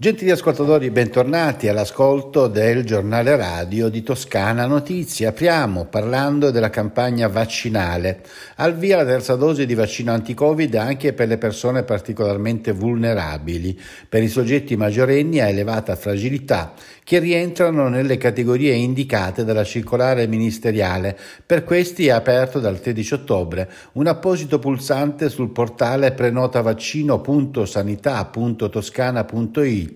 Gentili ascoltatori, bentornati all'ascolto del giornale radio di Toscana Notizie. Apriamo parlando della campagna vaccinale. Al via la terza dose di vaccino anti-Covid anche per le persone particolarmente vulnerabili, per i soggetti maggiorenni a elevata fragilità che rientrano nelle categorie indicate dalla circolare ministeriale. Per questi è aperto dal 13 ottobre un apposito pulsante sul portale prenotavaccino.sanità.toscana.it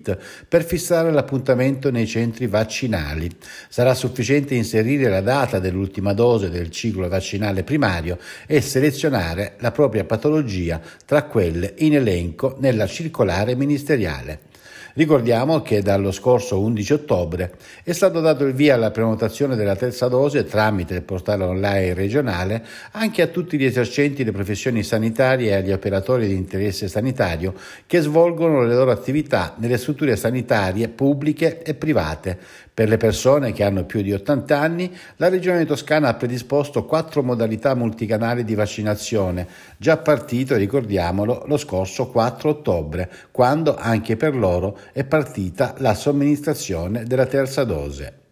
per fissare l'appuntamento nei centri vaccinali. Sarà sufficiente inserire la data dell'ultima dose del ciclo vaccinale primario e selezionare la propria patologia tra quelle in elenco nella circolare ministeriale. Ricordiamo che dallo scorso 11 ottobre è stato dato il via alla prenotazione della terza dose tramite il portale online regionale anche a tutti gli esercenti le professioni sanitarie e agli operatori di interesse sanitario che svolgono le loro attività nelle strutture sanitarie pubbliche e private. Per le persone che hanno più di 80 anni, la Regione Toscana ha predisposto quattro modalità multicanali di vaccinazione, già partito, ricordiamolo, lo scorso 4 ottobre, quando anche per loro è partita la somministrazione della terza dose.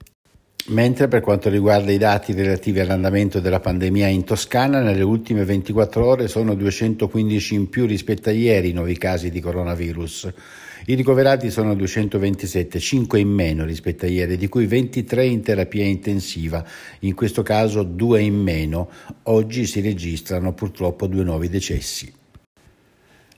Mentre per quanto riguarda i dati relativi all'andamento della pandemia in Toscana, nelle ultime 24 ore sono 215 in più rispetto a ieri i nuovi casi di coronavirus. I ricoverati sono 227, 5 in meno rispetto a ieri, di cui 23 in terapia intensiva, in questo caso 2 in meno. Oggi si registrano purtroppo due nuovi decessi.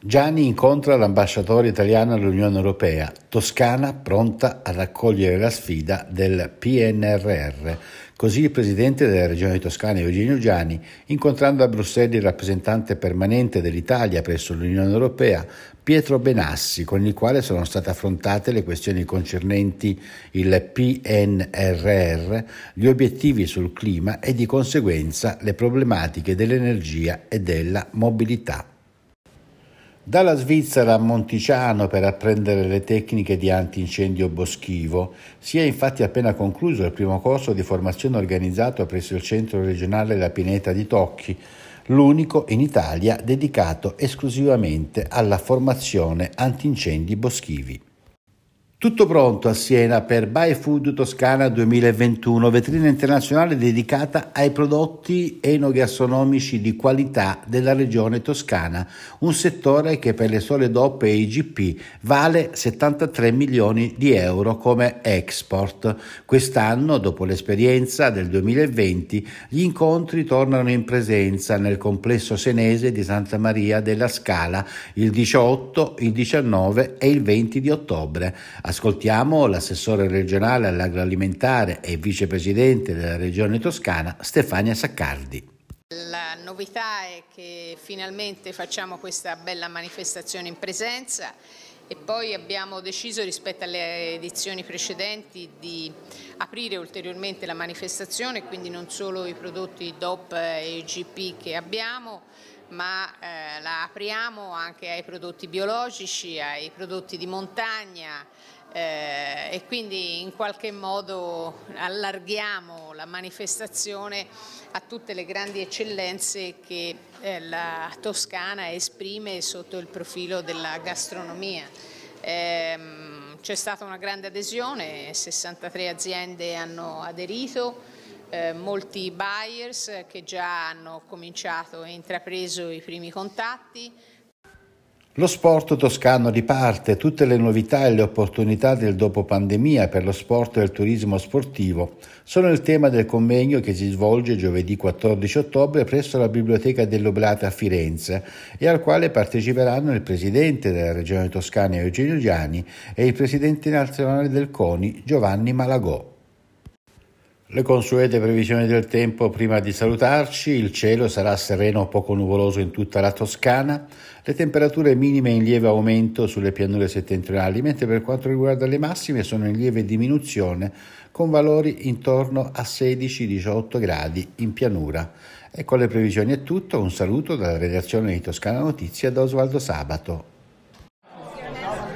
Gianni incontra l'ambasciatore italiano all'Unione Europea, Toscana pronta a raccogliere la sfida del PNRR. Così il presidente della regione toscana Eugenio Gianni, incontrando a Bruxelles il rappresentante permanente dell'Italia presso l'Unione Europea, Pietro Benassi, con il quale sono state affrontate le questioni concernenti il PNRR, gli obiettivi sul clima e di conseguenza le problematiche dell'energia e della mobilità. Dalla Svizzera a Monticiano per apprendere le tecniche di antincendio boschivo si è infatti appena concluso il primo corso di formazione organizzato presso il centro regionale La Pineta di Tocchi, l'unico in Italia dedicato esclusivamente alla formazione antincendi boschivi. Tutto pronto a Siena per Buy Food Toscana 2021, vetrina internazionale dedicata ai prodotti enogastronomici di qualità della regione toscana, un settore che per le sole DOP e IGP vale 73 milioni di euro come export. Quest'anno, dopo l'esperienza del 2020, gli incontri tornano in presenza nel complesso senese di Santa Maria della Scala il 18, il 19 e il 20 di ottobre. Ascoltiamo l'assessore regionale all'agroalimentare e vicepresidente della regione toscana Stefania Saccardi. La novità è che finalmente facciamo questa bella manifestazione in presenza e poi abbiamo deciso rispetto alle edizioni precedenti di aprire ulteriormente la manifestazione, quindi non solo i prodotti DOP e GP che abbiamo, ma eh, la apriamo anche ai prodotti biologici, ai prodotti di montagna, eh, e quindi in qualche modo allarghiamo la manifestazione a tutte le grandi eccellenze che eh, la Toscana esprime sotto il profilo della gastronomia. Eh, c'è stata una grande adesione, 63 aziende hanno aderito, eh, molti buyers che già hanno cominciato e intrapreso i primi contatti, lo sport toscano riparte, tutte le novità e le opportunità del dopo pandemia per lo sport e il turismo sportivo sono il tema del convegno che si svolge giovedì 14 ottobre presso la Biblioteca dell'Oblata a Firenze e al quale parteciperanno il presidente della Regione Toscana Eugenio Giani e il presidente nazionale del CONI Giovanni Malagò. Le consuete previsioni del tempo prima di salutarci, il cielo sarà sereno o poco nuvoloso in tutta la Toscana, le temperature minime in lieve aumento sulle pianure settentrionali, mentre per quanto riguarda le massime sono in lieve diminuzione con valori intorno a 16-18 gradi in pianura. E con le previsioni è tutto, un saluto dalla redazione di Toscana Notizia da Osvaldo Sabato.